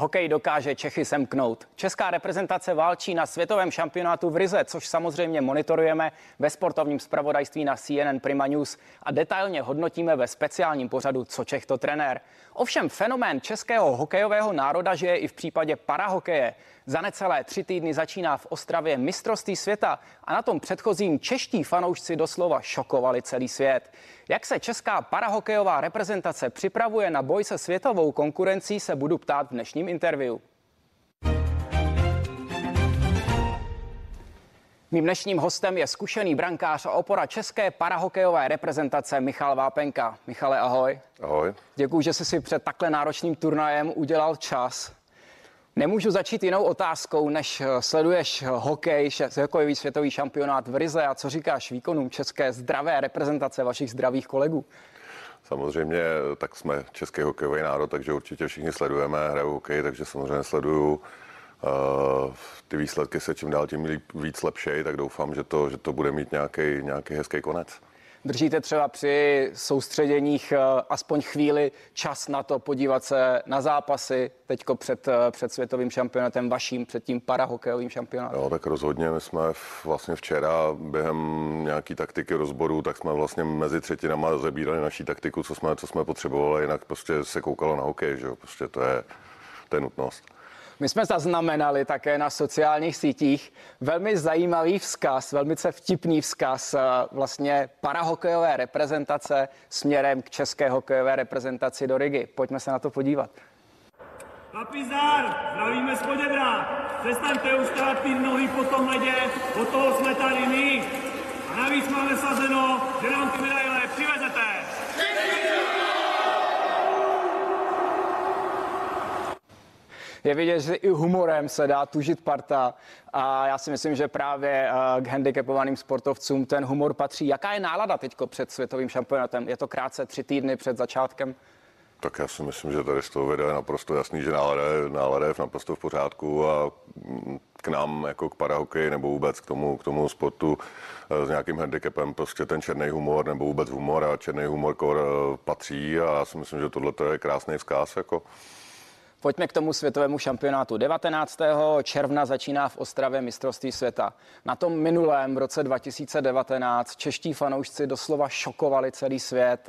Hokej dokáže Čechy semknout. Česká reprezentace válčí na světovém šampionátu v Rize, což samozřejmě monitorujeme ve sportovním spravodajství na CNN Prima News a detailně hodnotíme ve speciálním pořadu Co Čech to trenér. Ovšem fenomén českého hokejového národa žije i v případě parahokeje. Za necelé tři týdny začíná v Ostravě mistrovství světa a na tom předchozím čeští fanoušci doslova šokovali celý svět. Jak se česká parahokejová reprezentace připravuje na boj se světovou konkurencí, se budu ptát v dnešním interview. Mým dnešním hostem je zkušený brankář a opora české parahokejové reprezentace Michal Vápenka. Michale, ahoj. Ahoj. Děkuji, že jsi si před takhle náročným turnajem udělal čas. Nemůžu začít jinou otázkou, než sleduješ hokej, hokejový světový šampionát v Rize a co říkáš výkonům české zdravé reprezentace vašich zdravých kolegů? Samozřejmě, tak jsme český hokejový národ, takže určitě všichni sledujeme, hraju hokej, takže samozřejmě sleduju. Uh, ty výsledky se čím dál tím víc lepší, tak doufám, že to, že to bude mít nějaký hezký konec. Držíte třeba při soustředěních eh, aspoň chvíli čas na to podívat se na zápasy teďko před, eh, před světovým šampionátem vaším, před tím parahokejovým šampionátem? Jo, tak rozhodně. My jsme vlastně včera během nějaký taktiky rozboru, tak jsme vlastně mezi třetinama rozebírali naší taktiku, co jsme, co jsme potřebovali, jinak prostě se koukalo na hokej, že jo? Prostě to je, to je nutnost. My jsme zaznamenali také na sociálních sítích velmi zajímavý vzkaz, velmi vtipný vzkaz eh, vlastně parahokejové reprezentace směrem k české hokejové reprezentaci do Rigi. Pojďme se na to podívat. Napizár, zdravíme z Poděbra. Přestaňte už ty nohy po tom ledě, po toho jsme tady my. A navíc máme sazeno, že nám ty Je vidět, že i humorem se dá tužit parta a já si myslím, že právě eh, k handicapovaným sportovcům ten humor patří. Jaká je nálada teď před světovým šampionátem? Je to krátce tři týdny před začátkem? Tak já si myslím, že tady z toho videa je naprosto jasný, že nálada je, nálada je naprosto v pořádku a k nám jako k parahokeji nebo vůbec k tomu, k tomu sportu eh, s nějakým handicapem prostě ten černý humor nebo vůbec humor a černý humor kor eh, patří a já si myslím, že tohle je krásný vzkaz. Jako. Pojďme k tomu světovému šampionátu. 19. června začíná v Ostravě mistrovství světa. Na tom minulém v roce 2019 čeští fanoušci doslova šokovali celý svět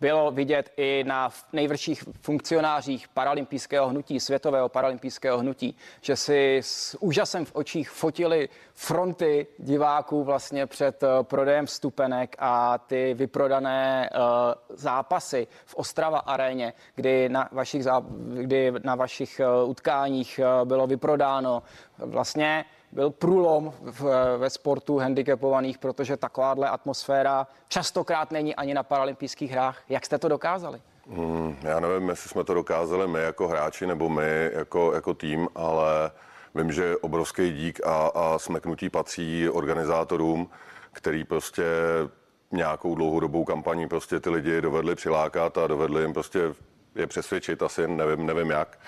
bylo vidět i na nejvrších funkcionářích paralympijského hnutí, světového paralympijského hnutí, že si s úžasem v očích fotili fronty diváků vlastně před eh, prodejem vstupenek a ty vyprodané uh, zápasy v Ostrava aréně, kdy na vašich, zá, kdy na vašich uh, utkáních bylo vyprodáno. Vlastně byl průlom v, ve sportu handicapovaných, protože takováhle atmosféra častokrát není ani na paralympijských hrách. Jak jste to dokázali? Hmm, já nevím, jestli jsme to dokázali my jako hráči nebo my jako, jako tým, ale vím, že obrovský dík a, a smeknutí patří organizátorům, který prostě nějakou dlouhodobou kampaní prostě ty lidi dovedli přilákat a dovedli jim prostě je přesvědčit, asi nevím, nevím jak,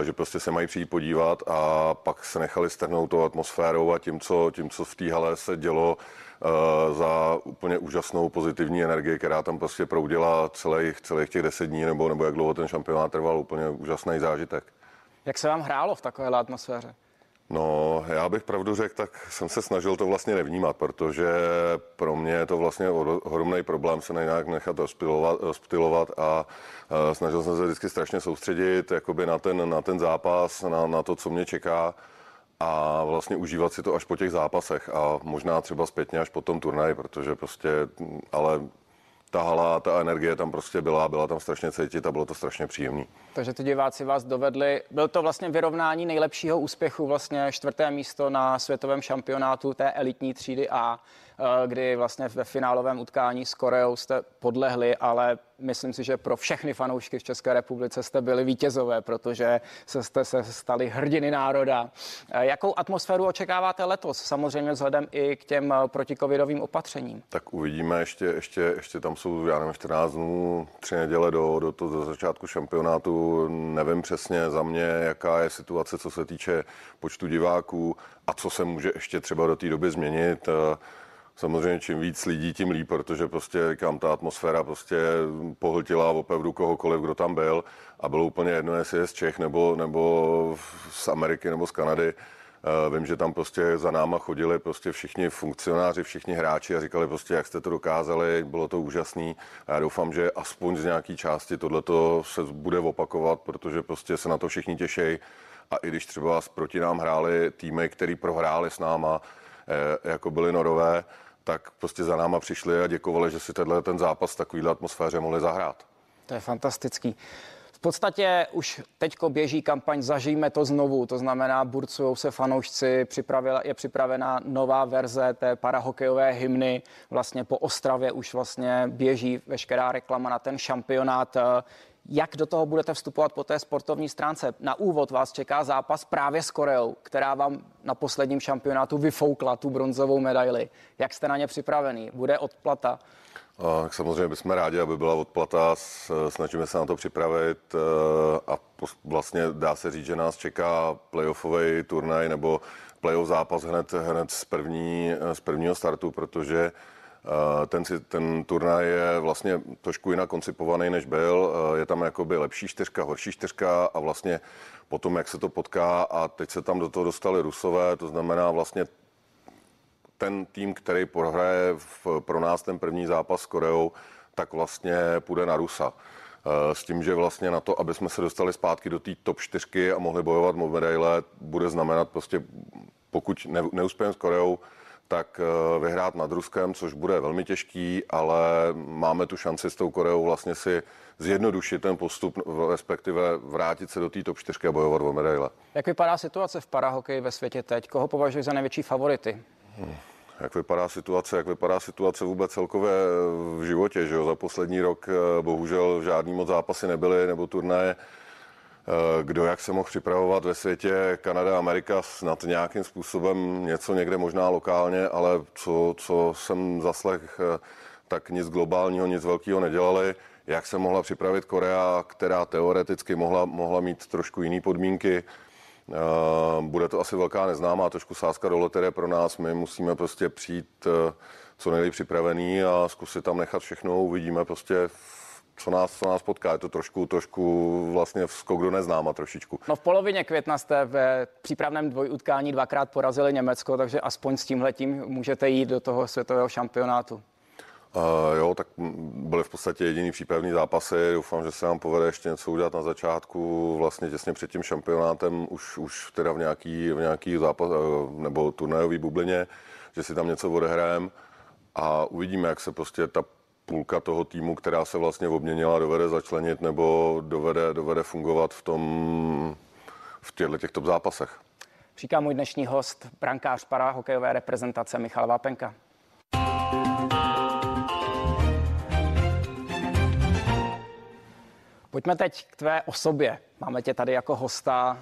eh, že prostě se mají přijít podívat a pak se nechali strhnout tou atmosférou a tím, co, tím, co v té hale se dělo eh, za úplně úžasnou pozitivní energii, která tam prostě proudila celých, celých těch deset dní, nebo, nebo jak dlouho ten šampionát trval, úplně úžasný zážitek. Jak se vám hrálo v takovéhle atmosféře? No, já bych pravdu řekl, tak jsem se snažil to vlastně nevnímat, protože pro mě je to vlastně ohromný problém se nějak nechat rozptilovat a snažil jsem se vždycky strašně soustředit jakoby na ten, na ten zápas, na, na to, co mě čeká a vlastně užívat si to až po těch zápasech a možná třeba zpětně až po tom turnaji, protože prostě, ale ta hala, ta energie tam prostě byla, byla tam strašně cítit a bylo to strašně příjemné. Takže ty diváci vás dovedli, byl to vlastně vyrovnání nejlepšího úspěchu, vlastně čtvrté místo na světovém šampionátu té elitní třídy A. Eh, kdy vlastně ve finálovém utkání s Koreou jste podlehli, ale myslím si, že pro všechny fanoušky v České republice jste byli vítězové, protože se jste se stali hrdiny národa. Eh, jakou atmosféru očekáváte letos? Samozřejmě vzhledem i k těm eh, protikovidovým opatřením. Tak uvidíme, ještě, ještě, ještě tam jsou, já nevím, 14 dnů, tři neděle do, do, do, do začátku šampionátu. Nevím přesně za mě, jaká je situace, co se týče počtu diváků a co se může ještě třeba do té doby změnit. Samozřejmě čím víc lidí, tím líp, protože prostě, říkám, ta atmosféra prostě pohltila opravdu kohokoliv, kdo tam byl a bylo úplně jedno, jestli je z Čech nebo, nebo z Ameriky nebo z Kanady. Eh, vím, že tam prostě za náma chodili prostě všichni funkcionáři, všichni hráči a říkali prostě, jak jste to dokázali, bylo to úžasný. A já doufám, že aspoň z nějaký části tohleto se bude opakovat, protože prostě se na to všichni těší. A i když třeba proti nám hráli týmy, který prohráli s náma, jako byli Norové, tak prostě za náma přišli a děkovali, že si tenhle ten zápas v takovýhle atmosféře mohli zahrát. To je fantastický. V podstatě už teďko běží kampaň Zažijme to znovu, to znamená, burcují se fanoušci, připravila, je připravena nová verze té parahokejové hymny, vlastně po Ostravě už vlastně běží veškerá reklama na ten šampionát. Jak do toho budete vstupovat po té sportovní stránce? Na úvod vás čeká zápas právě s Koreou, která vám na posledním šampionátu vyfoukla tu bronzovou medaili. Jak jste na ně připravený? Bude odplata? Tak samozřejmě bychom rádi, aby byla odplata, snažíme se na to připravit eh, a vlastně dá se říct, že nás čeká playoffový turnaj nebo playoff zápas hned, hned z, první, z prvního startu, protože eh, ten, ten turnaj je vlastně trošku jinak koncipovaný, než byl. Eh, je tam jakoby lepší čtyřka, horší čtyřka a vlastně potom, jak se to potká a teď se tam do toho dostali Rusové, to znamená vlastně ten tým, který prohraje v, pro nás ten první zápas s Koreou, tak vlastně půjde na Rusa. Eh, s tím, že vlastně na to, aby jsme se dostali zpátky do té top 4 a mohli bojovat o medaile, bude znamenat prostě, pokud ne, neuspějeme s Koreou, tak eh, vyhrát nad Ruskem, což bude velmi těžký, ale máme tu šanci s tou Koreou vlastně si zjednodušit ten postup, respektive vrátit se do té top 4 a bojovat o medaile. Jak vypadá situace v parahokeji ve světě teď? Koho považuji za největší favority? Jak vypadá situace, jak vypadá situace vůbec celkově v životě, že jo? Za poslední rok eh, bohužel žádný moc zápasy nebyly nebo turnaje. Eh, kdo jak se mohl připravovat ve světě, Kanada, Amerika snad nějakým způsobem něco někde možná lokálně, ale co, co jsem zaslech, eh, tak nic globálního, nic velkého nedělali. Jak se mohla připravit Korea, která teoreticky mohla, mohla mít trošku jiné podmínky, Eh, bude to asi velká neznámá, trošku sázka do loterie pro nás. My musíme prostě přijít co nejlíp připravený a zkusit tam nechat všechno. Uvidíme prostě, co nás, co nás potká. Je to trošku, trošku vlastně skok do neznáma trošičku. No v polovině května jste ve přípravném dvojutkání dvakrát porazili Německo, takže aspoň s tímhletím můžete jít do toho světového šampionátu. Uh, jo, tak byly v podstatě jediný přípravný zápasy. Doufám, že se nám povede ještě něco udělat na začátku, vlastně těsně před tím šampionátem, už, už teda v nějaký, v nějaký zápas nebo turnajový bublině, že si tam něco odehrajeme a uvidíme, jak se prostě ta půlka toho týmu, která se vlastně obměnila, dovede začlenit nebo dovede, dovede fungovat v tom, v těchto těch top zápasech. Říká můj dnešní host, brankář para hokejové reprezentace Michal Vápenka. Pojďme teď k tvé osobě. Máme tě tady jako hosta,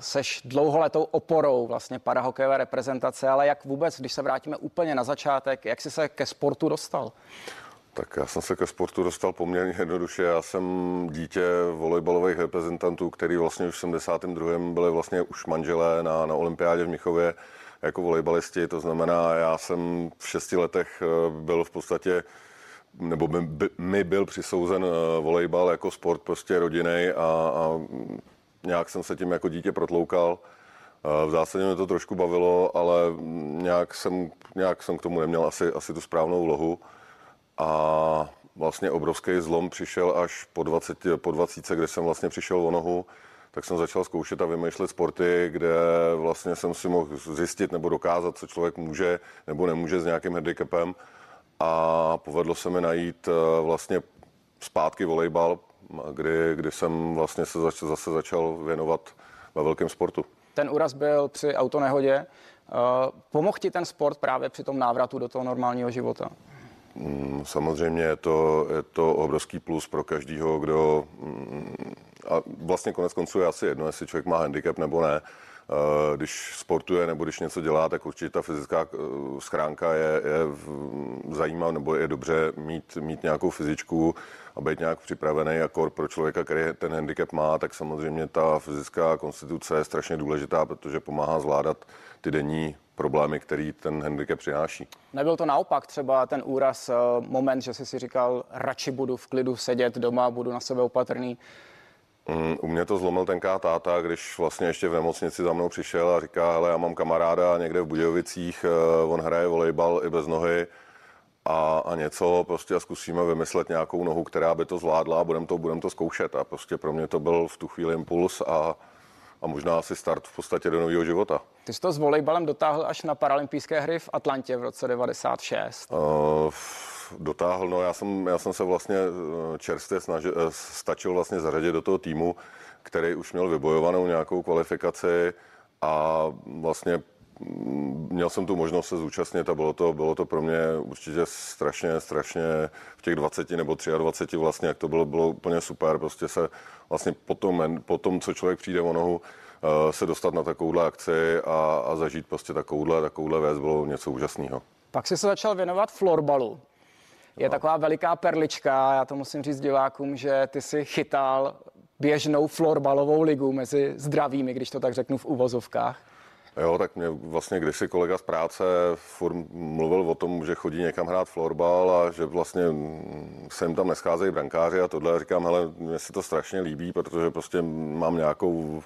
seš dlouholetou oporou vlastně parahokejové reprezentace, ale jak vůbec, když se vrátíme úplně na začátek, jak jsi se ke sportu dostal? Tak já jsem se ke sportu dostal poměrně jednoduše. Já jsem dítě volejbalových reprezentantů, který vlastně už v 72. byli vlastně už manželé na, na olympiádě v Michově jako volejbalisti. To znamená, já jsem v šesti letech eh, byl v podstatě nebo mi, mi byl přisouzen eh, volejbal jako sport prostě rodiny a, a nějak jsem se tím jako dítě protloukal. Eh, v zásadě mě to trošku bavilo, ale nějak jsem, nějak jsem k tomu neměl asi, asi tu správnou úlohu. A vlastně obrovský zlom přišel až po 20, po 20, kde jsem vlastně přišel o nohu, tak jsem začal zkoušet a vymýšlet sporty, kde vlastně jsem si mohl zjistit nebo dokázat, co člověk může nebo nemůže s nějakým handicapem a povedlo se mi najít eh, vlastně zpátky volejbal, kdy, kdy jsem vlastně se zač, zase začal věnovat ve velkém sportu. Ten úraz byl při autonehodě. Eh, pomohl ti ten sport právě při tom návratu do toho normálního života? Mm, samozřejmě je to, je to obrovský plus pro každého, kdo... Mm, a vlastně konec konců je asi jedno, jestli člověk má handicap nebo ne Eh, když sportuje nebo když něco dělá, tak určitě ta fyzická eh, schránka je, je zajímavá nebo je dobře mít, mít nějakou fyzičku a být nějak připravený. Jako pro člověka, který ten handicap má, tak samozřejmě ta fyzická konstituce je strašně důležitá, protože pomáhá zvládat ty denní problémy, který ten handicap přináší. Nebyl to naopak třeba ten úraz, eh, moment, že jsi si říkal, radši budu v klidu sedět doma, budu na sebe opatrný. Mm, u mě to zlomil tenká táta, když vlastně ještě v nemocnici za mnou přišel a říká, ale já mám kamaráda někde v Budějovicích, eh, on hraje volejbal i bez nohy a, a něco prostě a zkusíme vymyslet nějakou nohu, která by to zvládla a budeme to, budem to zkoušet. A prostě pro mě to byl v tu chvíli impuls a, a možná asi start v podstatě do nového života. Ty jsi to s volejbalem dotáhl až na paralympijské hry v Atlantě v roce 96. Uh, dotáhl, no já jsem, já jsem se vlastně eh, čerstvě snažil, eh, stačil vlastně zařadit do toho týmu, který už měl vybojovanou nějakou kvalifikaci a vlastně měl jsem tu možnost se zúčastnit a bylo to, bylo to pro mě určitě strašně, strašně v těch 20 nebo 23 vlastně, jak to bylo, bylo úplně super, prostě se vlastně po tom, po tom co člověk přijde o nohu, eh, se dostat na takovouhle akci a, a zažít prostě takovouhle, takovouhle věc bylo něco úžasného. Pak jsi se začal věnovat florbalu je taková veliká perlička. Já to musím říct divákům, že ty si chytal běžnou florbalovou ligu mezi zdravými, když to tak řeknu v uvozovkách. Jo, tak mě vlastně kdysi kolega z práce furt mluvil o tom, že chodí někam hrát florbal a že vlastně se jim tam nescházejí brankáři a tohle. Říkám, hele, mně se to strašně líbí, protože prostě mám nějakou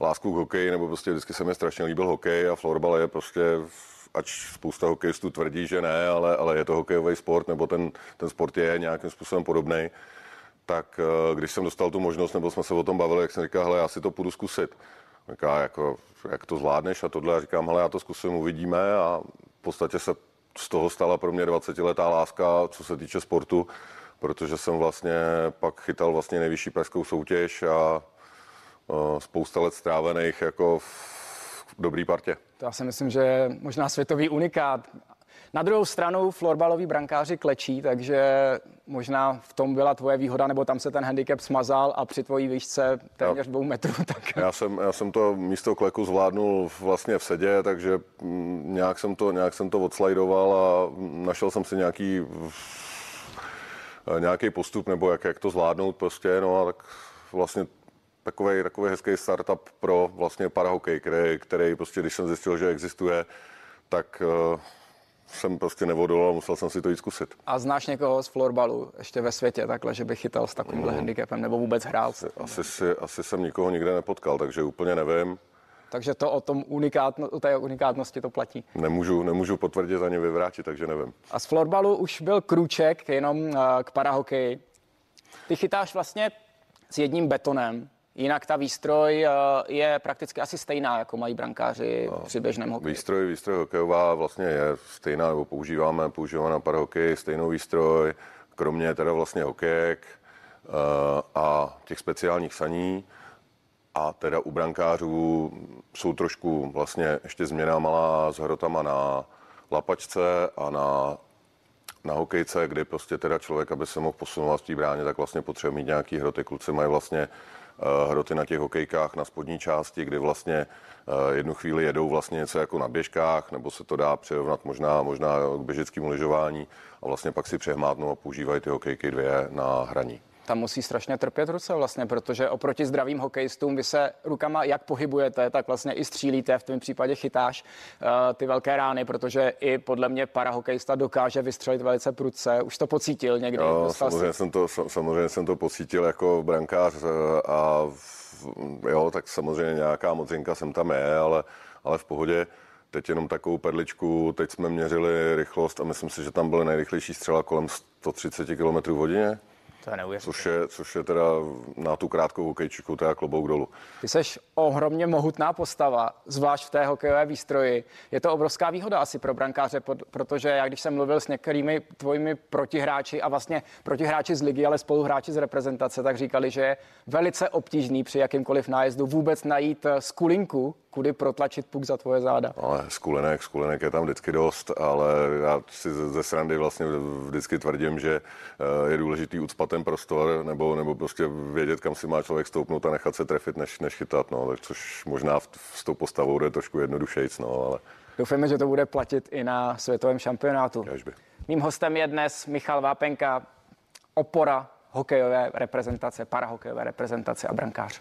lásku k hokeji, nebo prostě vždycky se mi strašně líbil hokej a florbal je prostě ač spousta hokejistů tvrdí, že ne, ale, ale je to hokejový sport, nebo ten, ten sport je nějakým způsobem podobný, tak eh, když jsem dostal tu možnost, nebo jsme se o tom bavili, jak jsem říkal, hele, já si to půjdu zkusit. Říká, jako, jak to zvládneš a tohle. Já říkám, hele, já to zkusím, uvidíme a v podstatě se z toho stala pro mě 20-letá láska, co se týče sportu, protože jsem vlastně pak chytal vlastně nejvyšší pražskou soutěž a uh, spousta let strávených jako v dobrý partě. To já si myslím, že možná světový unikát. Na druhou stranu florbaloví brankáři klečí, takže možná v tom byla tvoje výhoda, nebo tam se ten handicap smazal a při tvojí výšce téměř dvou metrů. Tak... Já, jsem, já jsem to místo kleku zvládnul vlastně v sedě, takže mm, nějak jsem to, nějak jsem to odslajdoval a našel jsem si nějaký nějaký postup, nebo jak, jak to zvládnout prostě, no a tak vlastně takový, takový hezký startup pro vlastně parahokej, který, který prostě, když jsem zjistil, že existuje, tak uh, jsem prostě nevodol a musel jsem si to jít zkusit. A znáš někoho z florbalu ještě ve světě takhle, že by chytal s takovýmhle mm. handicapem nebo vůbec hrál? Asi, asi, si, asi jsem nikoho nikde nepotkal, takže úplně nevím. Takže to o tom unikátno, o té unikátnosti to platí. Nemůžu, nemůžu potvrdit ani vyvrátit, takže nevím. A z florbalu už byl krůček jenom uh, k parahokeji. Ty chytáš vlastně s jedním betonem, Jinak ta výstroj eh, je prakticky asi stejná, jako mají brankáři no, při běžném hokeji. Výstroj, výstroj hokejová vlastně je stejná, nebo používáme, používáme na parahokej stejnou výstroj, kromě teda vlastně hokejek uh, a těch speciálních saní. A teda u brankářů jsou trošku vlastně ještě změna malá s hrotama na lapačce a na na hokejce, kdy prostě teda člověk, aby se mohl posunovat v té bráně, tak vlastně potřebuje mít nějaký hroty. Kluci mají vlastně Eh, hroty na těch hokejkách na spodní části, kdy vlastně eh, jednu chvíli jedou vlastně něco jako na běžkách, nebo se to dá přirovnat možná, možná k běžeckému lyžování a vlastně pak si přehmátnou a používají ty hokejky dvě na hraní tam musí strašně trpět ruce vlastně, protože oproti zdravým hokejistům vy se rukama jak pohybujete, tak vlastně i střílíte, v tom případě chytáš uh, ty velké rány, protože i podle mě parahokejista dokáže vystřelit velice prudce. Už to pocítil někdy? Jo, samozřejmě, jsem to, samozřejmě jsem to pocítil jako brankář eh, a jo, tak samozřejmě nějaká modřinka jsem tam je, ale, ale v pohodě. Teď jenom takovou perličku, teď jsme měřili rychlost a myslím si, že tam byly nejrychlejší střela kolem 130 km v hodině. To je neuvěřitelné. Což je, což je teda na tu krátkou hokejčiku, teda klobouk dolů. Ty jsi ohromně mohutná postava, zvlášť v té hokejové výstroji. Je to obrovská výhoda asi pro brankáře, protože já když jsem mluvil s některými tvojimi protihráči a vlastně protihráči z ligy, ale spoluhráči z reprezentace, tak říkali, že je velice obtížný při jakýmkoliv nájezdu vůbec najít eh, skulinku, kudy protlačit puk za tvoje záda. Ale skulenek, skulenek je tam vždycky dost, ale já si ze srandy vlastně vždycky tvrdím, že eh, je důležitý ucpat ten prostor, nebo, nebo prostě vědět, kam si má člověk stoupnout a nechat se trefit, než, než chytat, no, což možná v, s tou postavou jde trošku jednodušejc, no, ale... Doufáme, že to bude platit i na světovém šampionátu. Jažby. Mým hostem je dnes Michal Vápenka, opora hokejové reprezentace, parahokejové reprezentace a brankář.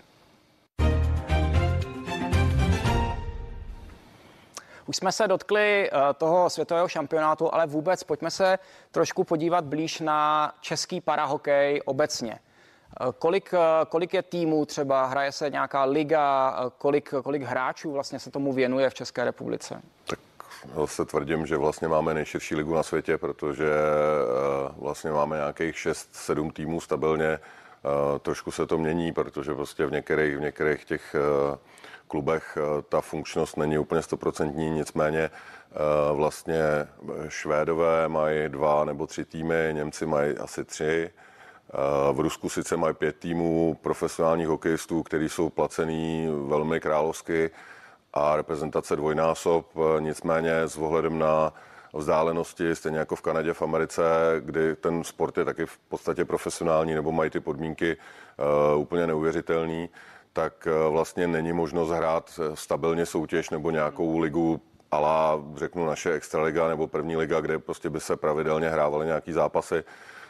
Už jsme se dotkli eh, toho světového šampionátu, ale vůbec pojďme se trošku podívat blíž na český parahokej obecně. Eh, kolik, kolik je týmů třeba, hraje se nějaká liga, kolik, kolik hráčů vlastně se tomu věnuje v České republice? Tak zase tvrdím, že vlastně máme nejširší ligu na světě, protože vlastně máme nějakých 6-7 týmů stabilně Trošku se to mění, protože prostě v některých, v některých těch eh, klubech eh, ta funkčnost není úplně stoprocentní, nicméně eh, vlastně Švédové mají dva nebo tři týmy, Němci mají asi tři. V Rusku sice mají pět týmů profesionálních hokejistů, kteří jsou placený velmi královsky a reprezentace dvojnásob, nicméně s ohledem na vzdálenosti, stejně jako v Kanadě, v Americe, kdy ten sport je taky v podstatě profesionální nebo mají ty podmínky uh, úplně neuvěřitelný, tak uh, vlastně není možnost hrát stabilně soutěž nebo nějakou ligu ala, řeknu, naše extraliga nebo první liga, kde prostě by se pravidelně hrávaly nějaký zápasy.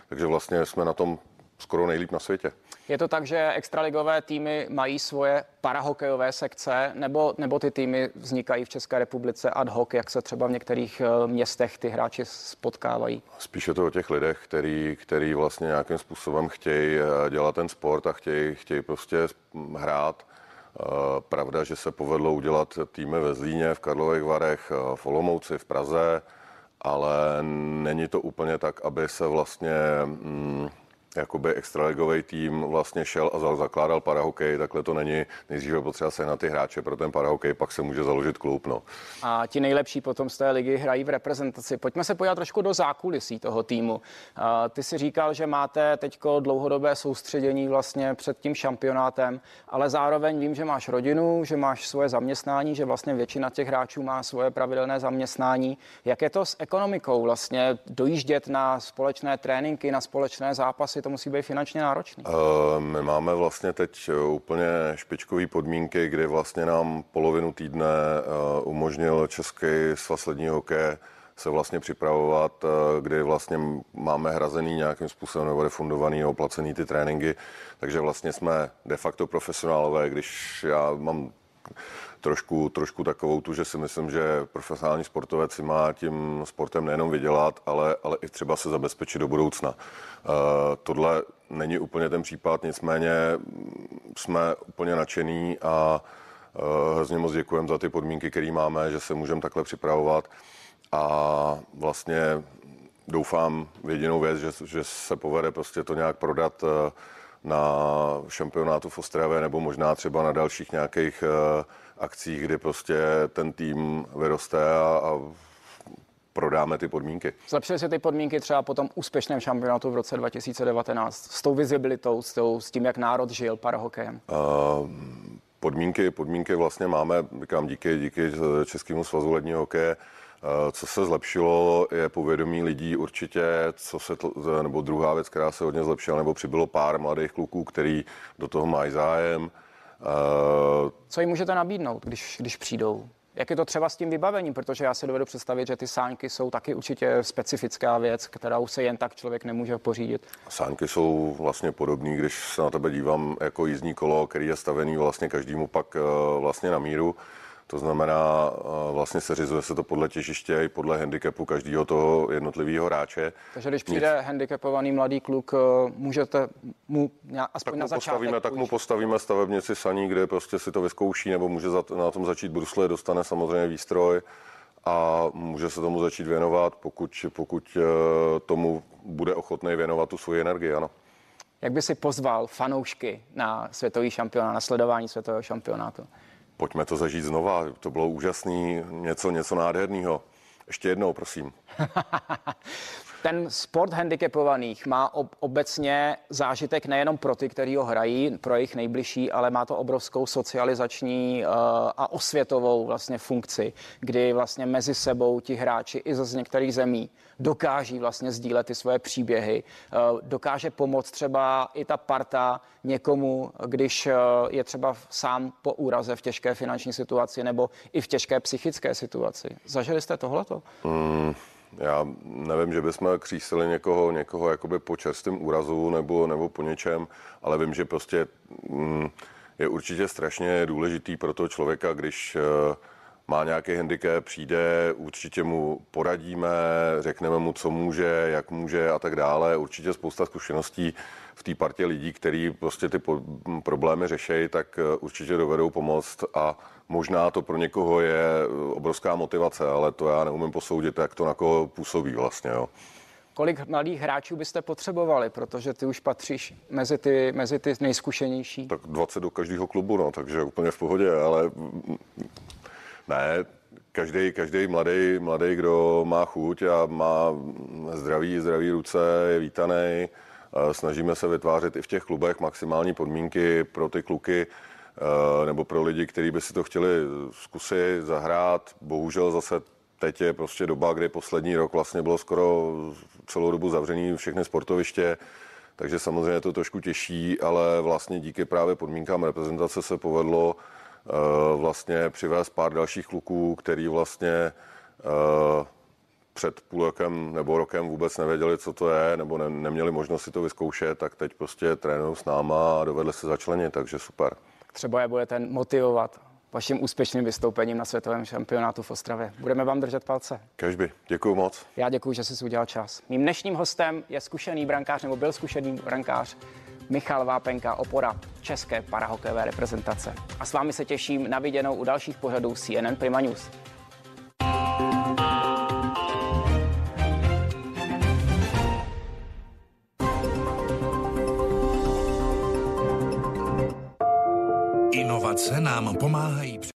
Takže vlastně jsme na tom skoro nejlíp na světě. Je to tak, že extraligové týmy mají svoje parahokejové sekce, nebo, nebo ty týmy vznikají v České republice ad hoc, jak se třeba v některých eh, městech ty hráči spotkávají? Spíše to o těch lidech, který, který vlastně nějakým způsobem chtějí eh, dělat ten sport a chtějí, chtějí prostě hrát. Eh, pravda, že se povedlo udělat týmy ve Zlíně, v Karlových Varech, v Olomouci, v Praze, ale není to úplně tak, aby se vlastně mm, jakoby extraligový tým vlastně šel a zakládal parahokej, takhle to není. Nejdříve potřeba se na ty hráče pro ten parahokej, pak se může založit klub. No. A ti nejlepší potom z té ligy hrají v reprezentaci. Pojďme se podívat trošku do zákulisí toho týmu. Ty si říkal, že máte teď dlouhodobé soustředění vlastně před tím šampionátem, ale zároveň vím, že máš rodinu, že máš svoje zaměstnání, že vlastně většina těch hráčů má svoje pravidelné zaměstnání. Jak je to s ekonomikou vlastně dojíždět na společné tréninky, na společné zápasy? To musí být finančně náročný. Uh, my máme vlastně teď eh, úplně špičkové podmínky, kdy vlastně nám polovinu týdne uh, umožnil Český svaz ledního hokeje se vlastně připravovat, kdy vlastně máme hrazený nějakým způsobem nebo refundovaný nebo placený ty tréninky, takže vlastně jsme de facto profesionálové, když já mám trošku, trošku takovou tu, že si myslím, že profesionální sportovec si má tím sportem nejenom vydělat, ale, ale i třeba se zabezpečit do budoucna. Uh, tohle není úplně ten případ, nicméně jsme úplně nadšený a uh, hrozně moc děkujeme za ty podmínky, které máme, že se můžeme takhle připravovat a vlastně doufám v jedinou věc, že, že se povede prostě to nějak prodat uh, na šampionátu v Ostravě nebo možná třeba na dalších nějakých uh, akcích, kdy prostě ten tým vyroste a, a prodáme ty podmínky. Zlepšily se ty podmínky třeba po tom úspěšném šampionátu v roce 2019 s tou vizibilitou, s, tou, s tím, jak národ žil parahokejem? Uh, podmínky, podmínky vlastně máme, říkám, díky, díky Českému svazu ledního hokeje, co se zlepšilo, je povědomí lidí určitě, co se, nebo druhá věc, která se hodně zlepšila, nebo přibylo pár mladých kluků, který do toho mají zájem. Uh, Co jim můžete nabídnout, když, když přijdou? Jak je to třeba s tím vybavením? Protože já si dovedu představit, že ty sáňky jsou taky určitě specifická věc, kterou se jen tak člověk nemůže pořídit. Sáňky jsou vlastně podobné, když se na tebe dívám jako jízdní kolo, který je stavený vlastně každému pak vlastně na míru. To znamená, vlastně se řizuje se to podle těžiště i podle handicapu každého toho jednotlivého hráče. Takže když přijde Nic. handicapovaný mladý kluk, e, můžete mu aspoň tak na začátek... Postavíme, tak mu postavíme stavebnici saní, kde prostě si to vyzkouší, nebo může na tom začít brusle, dostane samozřejmě výstroj a může se tomu začít věnovat, pokud, pokud e, tomu bude ochotný věnovat tu svoji energii, ano. Jak by si pozval fanoušky na světový šampionát, na sledování světového šampionátu? Pojďme to zažít znova. To bylo úžasný, něco, něco nádherného. Ještě jednou, prosím. ten sport handicapovaných má ob- obecně zážitek nejenom pro ty, kteří ho hrají, pro jejich nejbližší, ale má to obrovskou socializační uh, a osvětovou vlastně funkci, kdy vlastně mezi sebou ti hráči i z některých zemí dokáží vlastně sdílet ty svoje příběhy, uh, dokáže pomoct třeba i ta parta někomu, když uh, je třeba sám po úraze v těžké finanční situaci nebo i v těžké psychické situaci. Zažili jste tohleto? Mm. Já nevím, že bychom křísili někoho, někoho jakoby po čerstvém úrazu nebo, nebo po něčem, ale vím, že prostě mm, je určitě strašně důležitý pro toho člověka, když uh, má nějaký handicap, přijde, určitě mu poradíme, řekneme mu, co může, jak může a tak dále. Určitě spousta zkušeností v té partě lidí, kteří prostě ty problémy řeší, tak eh, určitě dovedou pomoct a možná to pro někoho je obrovská motivace, ale to já neumím posoudit, jak to na koho působí vlastně. Jo. Kolik mladých hráčů byste potřebovali, protože ty už patříš mezi ty, mezi ty nejzkušenější? Tak 20 do každého klubu, no, takže úplně v pohodě, ale ne, každý, každý mladý, mladý, kdo má chuť a má zdraví, zdraví ruce, je vítaný. Snažíme se vytvářet i v těch klubech maximální podmínky pro ty kluky eh, nebo pro lidi, kteří by si to chtěli zkusit zahrát. Bohužel zase teď je prostě doba, kdy poslední rok vlastně bylo skoro celou dobu zavřený všechny sportoviště, takže samozřejmě je to trošku těžší, ale vlastně díky právě podmínkám reprezentace se povedlo uh, vlastně přivést pár dalších kluků, který vlastně uh, před půl rokem nebo rokem vůbec nevěděli, co to je, nebo ne, neměli možnost si to vyzkoušet, tak teď prostě trénují s náma a dovedli se začlenit, takže super. Třeba je budete motivovat vaším úspěšným vystoupením na světovém šampionátu v Ostravě. Budeme vám držet palce. Kažby, děkuji moc. Já děkuji, že jsi udělal čas. Mým dnešním hostem je zkušený brankář, nebo byl zkušený brankář, Michal Vápenka, opora české parahokejové reprezentace. A s vámi se těším na viděnou u dalších pořadů CNN Prima News. Inovace nám pomáhají